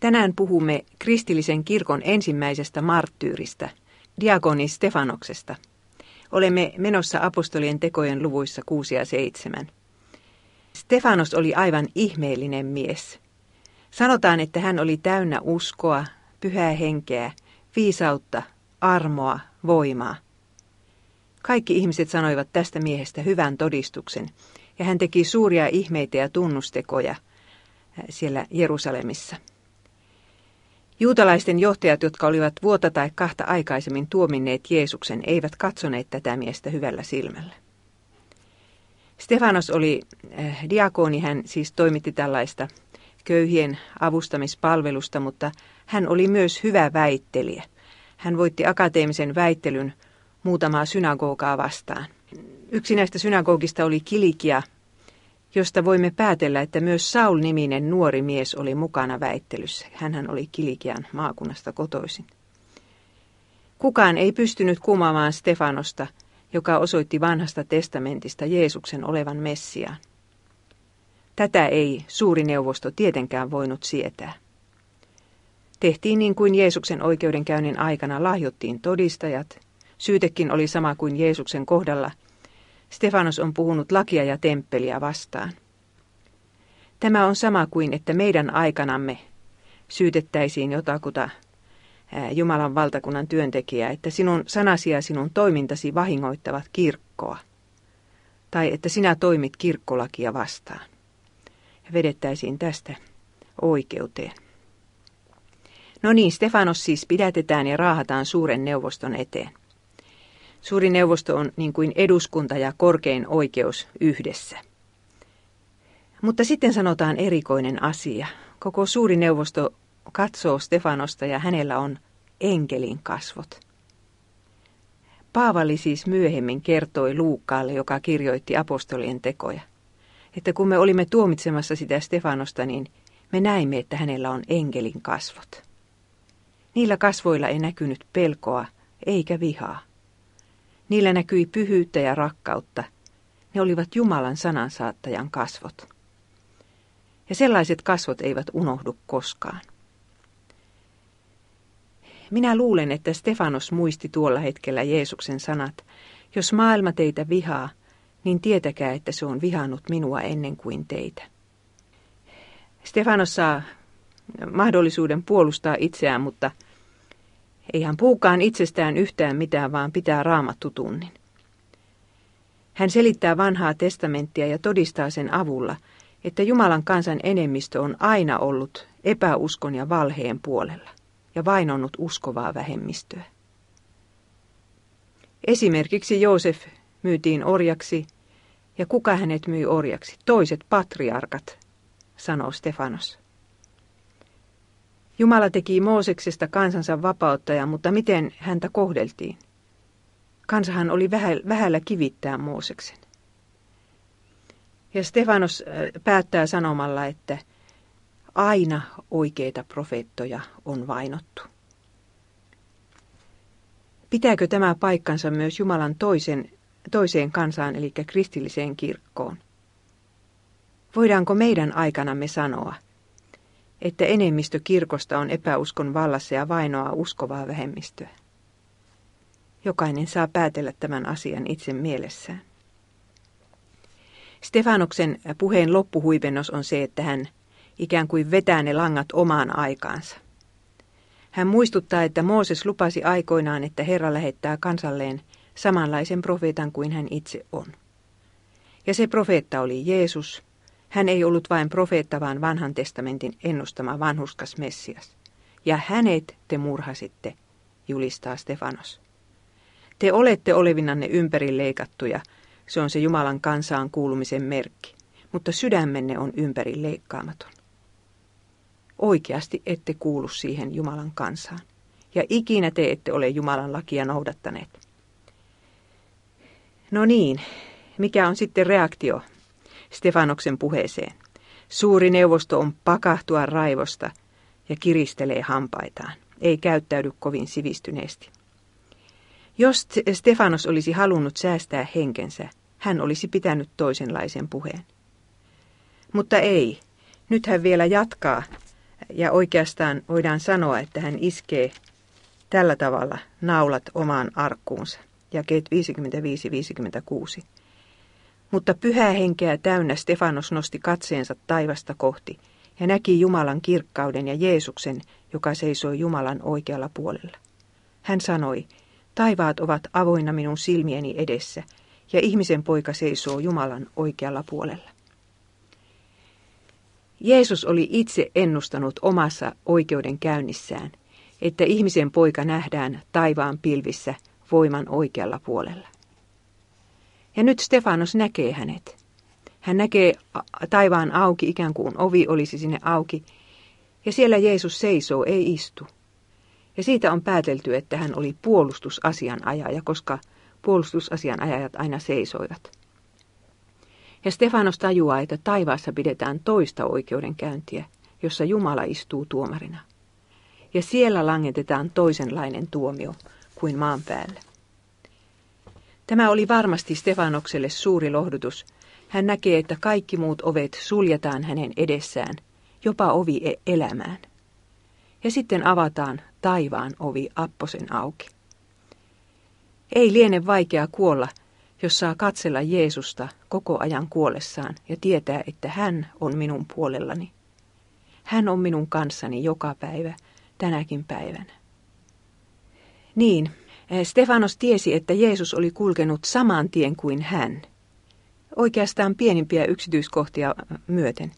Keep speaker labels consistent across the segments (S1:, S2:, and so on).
S1: Tänään puhumme kristillisen kirkon ensimmäisestä marttyyristä, diakoni Stefanoksesta. Olemme menossa apostolien tekojen luvuissa 6 ja 7. Stefanos oli aivan ihmeellinen mies. Sanotaan, että hän oli täynnä uskoa, pyhää henkeä, viisautta, armoa, voimaa. Kaikki ihmiset sanoivat tästä miehestä hyvän todistuksen, ja hän teki suuria ihmeitä ja tunnustekoja siellä Jerusalemissa. Juutalaisten johtajat, jotka olivat vuotta tai kahta aikaisemmin tuominneet Jeesuksen, eivät katsoneet tätä miestä hyvällä silmällä. Stefanos oli äh, diakoni, hän siis toimitti tällaista köyhien avustamispalvelusta, mutta hän oli myös hyvä väittelijä. Hän voitti akateemisen väittelyn muutamaa synagogaa vastaan. Yksi näistä synagogista oli Kilikia, josta voimme päätellä, että myös Saul-niminen nuori mies oli mukana väittelyssä. Hänhän oli Kilikian maakunnasta kotoisin. Kukaan ei pystynyt kumaamaan Stefanosta, joka osoitti vanhasta testamentista Jeesuksen olevan Messiaan. Tätä ei suuri neuvosto tietenkään voinut sietää. Tehtiin niin kuin Jeesuksen oikeudenkäynnin aikana lahjottiin todistajat. Syytekin oli sama kuin Jeesuksen kohdalla – Stefanos on puhunut lakia ja temppeliä vastaan. Tämä on sama kuin, että meidän aikanamme syytettäisiin jotakuta Jumalan valtakunnan työntekijää, että sinun sanasi ja sinun toimintasi vahingoittavat kirkkoa. Tai että sinä toimit kirkkolakia vastaan. Ja vedettäisiin tästä oikeuteen. No niin, Stefanos siis pidätetään ja raahataan suuren neuvoston eteen. Suuri neuvosto on niin kuin eduskunta ja korkein oikeus yhdessä. Mutta sitten sanotaan erikoinen asia. Koko suuri neuvosto katsoo Stefanosta ja hänellä on enkelin kasvot. Paavali siis myöhemmin kertoi Luukkaalle, joka kirjoitti apostolien tekoja, että kun me olimme tuomitsemassa sitä Stefanosta, niin me näimme, että hänellä on enkelin kasvot. Niillä kasvoilla ei näkynyt pelkoa eikä vihaa. Niillä näkyi pyhyyttä ja rakkautta. Ne olivat Jumalan sanansaattajan kasvot. Ja sellaiset kasvot eivät unohdu koskaan. Minä luulen, että Stefanos muisti tuolla hetkellä Jeesuksen sanat. Jos maailma teitä vihaa, niin tietäkää, että se on vihannut minua ennen kuin teitä. Stefanos saa mahdollisuuden puolustaa itseään, mutta – ei hän puukaan itsestään yhtään mitään, vaan pitää raamattu tunnin. Hän selittää vanhaa testamenttia ja todistaa sen avulla, että Jumalan kansan enemmistö on aina ollut epäuskon ja valheen puolella ja vainonnut uskovaa vähemmistöä. Esimerkiksi Joosef myytiin orjaksi, ja kuka hänet myi orjaksi? Toiset patriarkat, sanoo Stefanos. Jumala teki Mooseksesta kansansa vapauttaja, mutta miten häntä kohdeltiin? Kansahan oli vähällä kivittää Mooseksen. Ja Stefanos äh, päättää sanomalla, että aina oikeita profeettoja on vainottu. Pitääkö tämä paikkansa myös Jumalan toisen, toiseen kansaan, eli kristilliseen kirkkoon? Voidaanko meidän aikanamme sanoa – että enemmistö kirkosta on epäuskon vallassa ja vainoaa uskovaa vähemmistöä. Jokainen saa päätellä tämän asian itse mielessään. Stefanoksen puheen loppuhuipennos on se, että hän ikään kuin vetää ne langat omaan aikaansa. Hän muistuttaa, että Mooses lupasi aikoinaan, että Herra lähettää kansalleen samanlaisen profeetan kuin hän itse on. Ja se profeetta oli Jeesus, hän ei ollut vain profeetta, vaan vanhan testamentin ennustama vanhuskas Messias. Ja hänet te murhasitte, julistaa Stefanos. Te olette olevinanne ympäri leikattuja, se on se Jumalan kansaan kuulumisen merkki, mutta sydämenne on ympäri leikkaamaton. Oikeasti ette kuulu siihen Jumalan kansaan, ja ikinä te ette ole Jumalan lakia noudattaneet. No niin, mikä on sitten reaktio Stefanoksen puheeseen. Suuri neuvosto on pakahtua raivosta ja kiristelee hampaitaan. Ei käyttäydy kovin sivistyneesti. Jos Stefanos olisi halunnut säästää henkensä, hän olisi pitänyt toisenlaisen puheen. Mutta ei. Nyt hän vielä jatkaa Ja oikeastaan voidaan sanoa, että hän iskee tällä tavalla naulat omaan arkkuunsa. Jakeet 55-56. Mutta pyhää henkeä täynnä Stefanos nosti katseensa taivasta kohti ja näki Jumalan kirkkauden ja Jeesuksen, joka seisoi Jumalan oikealla puolella. Hän sanoi, taivaat ovat avoinna minun silmieni edessä, ja ihmisen poika seisoo Jumalan oikealla puolella. Jeesus oli itse ennustanut omassa oikeudenkäynnissään, että ihmisen poika nähdään taivaan pilvissä voiman oikealla puolella. Ja nyt Stefanos näkee hänet. Hän näkee taivaan auki, ikään kuin ovi olisi sinne auki, ja siellä Jeesus seisoo, ei istu. Ja siitä on päätelty, että hän oli puolustusasianajaja, koska puolustusasianajajat aina seisoivat. Ja Stefanos tajuaa, että taivaassa pidetään toista oikeudenkäyntiä, jossa Jumala istuu tuomarina. Ja siellä langetetaan toisenlainen tuomio kuin maan päällä. Tämä oli varmasti Stefanokselle suuri lohdutus. Hän näkee, että kaikki muut ovet suljetaan hänen edessään, jopa ovi e- elämään. Ja sitten avataan taivaan ovi apposen auki. Ei liene vaikea kuolla, jos saa katsella Jeesusta koko ajan kuollessaan ja tietää, että hän on minun puolellani. Hän on minun kanssani joka päivä, tänäkin päivänä. Niin, Stefanos tiesi, että Jeesus oli kulkenut saman tien kuin hän. Oikeastaan pienimpiä yksityiskohtia myöten.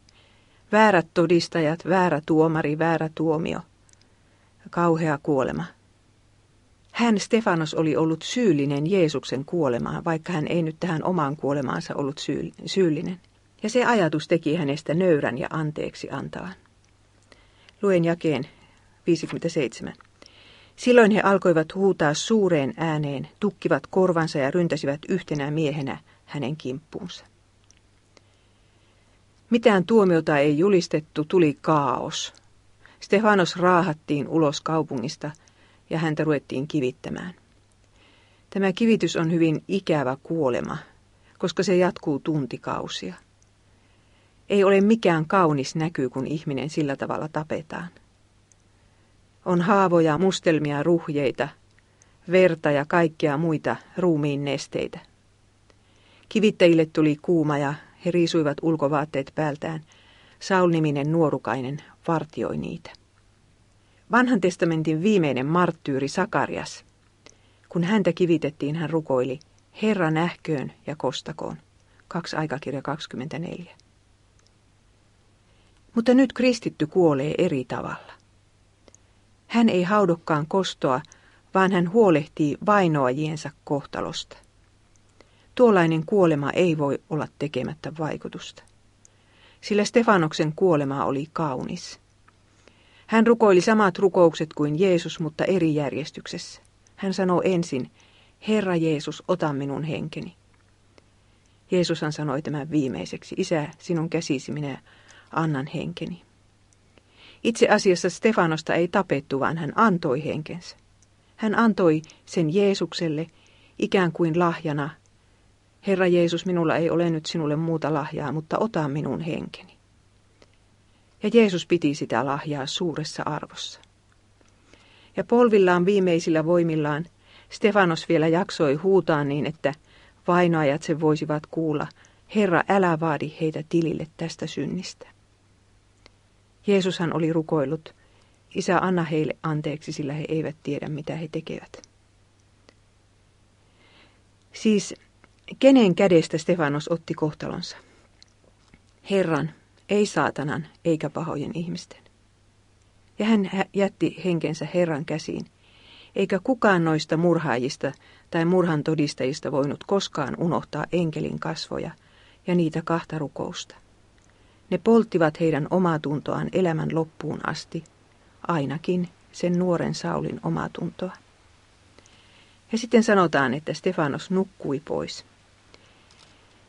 S1: Väärät todistajat, väärä tuomari, väärä tuomio. Kauhea kuolema – hän, Stefanos, oli ollut syyllinen Jeesuksen kuolemaan, vaikka hän ei nyt tähän omaan kuolemaansa ollut syyllinen. Ja se ajatus teki hänestä nöyrän ja anteeksi antavan. Luen jakeen 57. Silloin he alkoivat huutaa suureen ääneen, tukkivat korvansa ja ryntäsivät yhtenä miehenä hänen kimppuunsa. Mitään tuomiota ei julistettu, tuli kaos. Stefanos raahattiin ulos kaupungista – ja häntä ruvettiin kivittämään. Tämä kivitys on hyvin ikävä kuolema, koska se jatkuu tuntikausia. Ei ole mikään kaunis näky, kun ihminen sillä tavalla tapetaan. On haavoja, mustelmia, ruhjeita, verta ja kaikkia muita ruumiin nesteitä. Kivittäjille tuli kuuma ja he riisuivat ulkovaatteet päältään. Saul-niminen nuorukainen vartioi niitä. Vanhan testamentin viimeinen marttyyri Sakarias. Kun häntä kivitettiin, hän rukoili, Herra nähköön ja kostakoon. 2 aikakirja 24. Mutta nyt kristitty kuolee eri tavalla. Hän ei haudokkaan kostoa, vaan hän huolehtii vainoajiensa kohtalosta. Tuollainen kuolema ei voi olla tekemättä vaikutusta. Sillä Stefanoksen kuolema oli kaunis. Hän rukoili samat rukoukset kuin Jeesus, mutta eri järjestyksessä. Hän sanoi ensin, Herra Jeesus, ota minun henkeni. Jeesushan sanoi tämän viimeiseksi, Isä, sinun käsisi minä annan henkeni. Itse asiassa Stefanosta ei tapettu, vaan hän antoi henkensä. Hän antoi sen Jeesukselle ikään kuin lahjana. Herra Jeesus, minulla ei ole nyt sinulle muuta lahjaa, mutta ota minun henkeni ja Jeesus piti sitä lahjaa suuressa arvossa. Ja polvillaan viimeisillä voimillaan Stefanos vielä jaksoi huutaa niin, että vainoajat sen voisivat kuulla, Herra, älä vaadi heitä tilille tästä synnistä. Jeesushan oli rukoillut, Isä, anna heille anteeksi, sillä he eivät tiedä, mitä he tekevät. Siis kenen kädestä Stefanos otti kohtalonsa? Herran, ei saatanan eikä pahojen ihmisten. Ja hän jätti henkensä Herran käsiin, eikä kukaan noista murhaajista tai murhan todistajista voinut koskaan unohtaa enkelin kasvoja ja niitä kahta rukousta. Ne polttivat heidän omaa tuntoaan elämän loppuun asti, ainakin sen nuoren Saulin omaa tuntoa. Ja sitten sanotaan, että Stefanos nukkui pois.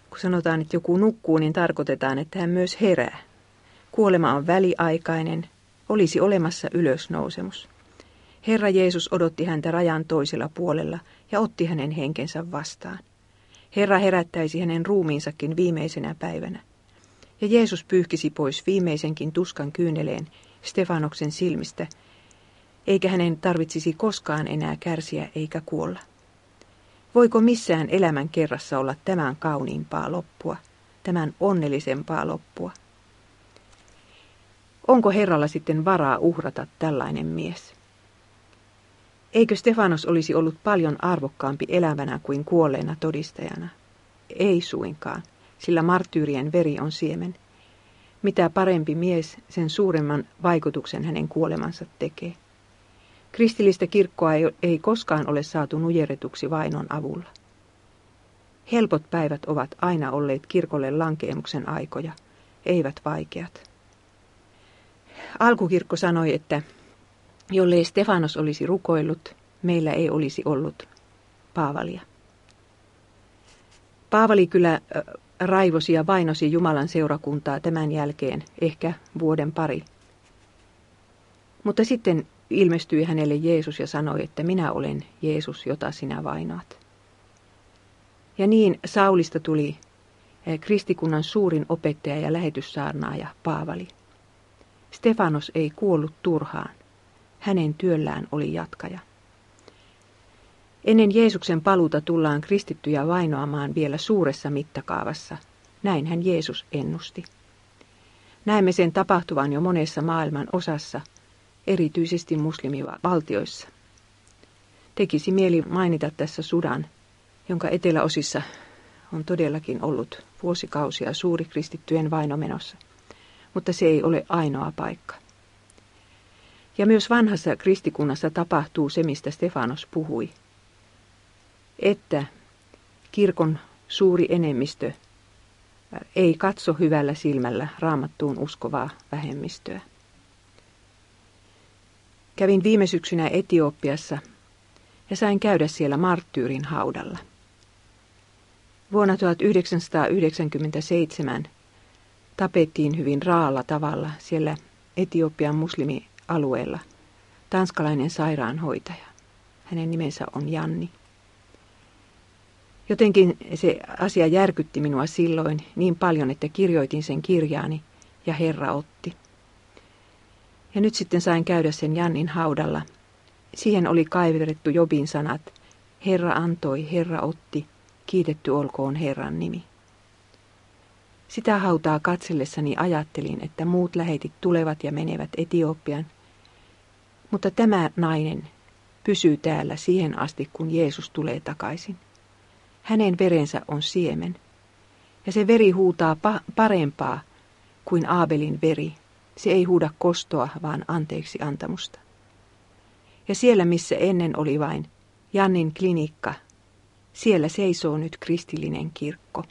S1: Kun sanotaan, että joku nukkuu, niin tarkoitetaan, että hän myös herää. Kuolema on väliaikainen, olisi olemassa ylösnousemus. Herra Jeesus odotti häntä rajan toisella puolella ja otti hänen henkensä vastaan. Herra herättäisi hänen ruumiinsakin viimeisenä päivänä. Ja Jeesus pyyhkisi pois viimeisenkin tuskan kyyneleen Stefanoksen silmistä, eikä hänen tarvitsisi koskaan enää kärsiä eikä kuolla. Voiko missään elämän kerrassa olla tämän kauniimpaa loppua, tämän onnellisempaa loppua? Onko Herralla sitten varaa uhrata tällainen mies? Eikö Stefanos olisi ollut paljon arvokkaampi elävänä kuin kuolleena todistajana? Ei suinkaan, sillä marttyyrien veri on siemen. Mitä parempi mies, sen suuremman vaikutuksen hänen kuolemansa tekee. Kristillistä kirkkoa ei, ei koskaan ole saatu nujeretuksi vainon avulla. Helpot päivät ovat aina olleet kirkolle lankeemuksen aikoja, eivät vaikeat. Alkukirkko sanoi, että jollei Stefanos olisi rukoillut, meillä ei olisi ollut Paavalia. Paavali kyllä raivosi ja vainosi Jumalan seurakuntaa tämän jälkeen, ehkä vuoden pari. Mutta sitten ilmestyi hänelle Jeesus ja sanoi, että minä olen Jeesus, jota sinä vainoat. Ja niin Saulista tuli kristikunnan suurin opettaja ja lähetyssaarnaaja Paavali. Stefanos ei kuollut turhaan. Hänen työllään oli jatkaja. Ennen Jeesuksen paluuta tullaan kristittyjä vainoamaan vielä suuressa mittakaavassa. Näin hän Jeesus ennusti. Näemme sen tapahtuvan jo monessa maailman osassa, erityisesti muslimivaltioissa. Tekisi mieli mainita tässä Sudan, jonka eteläosissa on todellakin ollut vuosikausia suuri kristittyjen vainomenossa. Mutta se ei ole ainoa paikka. Ja myös vanhassa kristikunnassa tapahtuu se, mistä Stefanos puhui – että kirkon suuri enemmistö ei katso hyvällä silmällä raamattuun uskovaa vähemmistöä. Kävin viime syksynä Etiopiassa ja sain käydä siellä marttyyrin haudalla. Vuonna 1997 tapettiin hyvin raalla tavalla siellä Etiopian muslimialueella tanskalainen sairaanhoitaja. Hänen nimensä on Janni. Jotenkin se asia järkytti minua silloin niin paljon, että kirjoitin sen kirjaani ja Herra otti. Ja nyt sitten sain käydä sen Jannin haudalla. Siihen oli kaiverettu Jobin sanat, Herra antoi, Herra otti, kiitetty olkoon Herran nimi. Sitä hautaa katsellessani ajattelin, että muut lähetit tulevat ja menevät Etiopian, mutta tämä nainen pysyy täällä siihen asti, kun Jeesus tulee takaisin. Hänen verensä on siemen. Ja se veri huutaa pa- parempaa kuin Aabelin veri. Se ei huuda kostoa, vaan anteeksi antamusta. Ja siellä, missä ennen oli vain Jannin klinikka, siellä seisoo nyt kristillinen kirkko.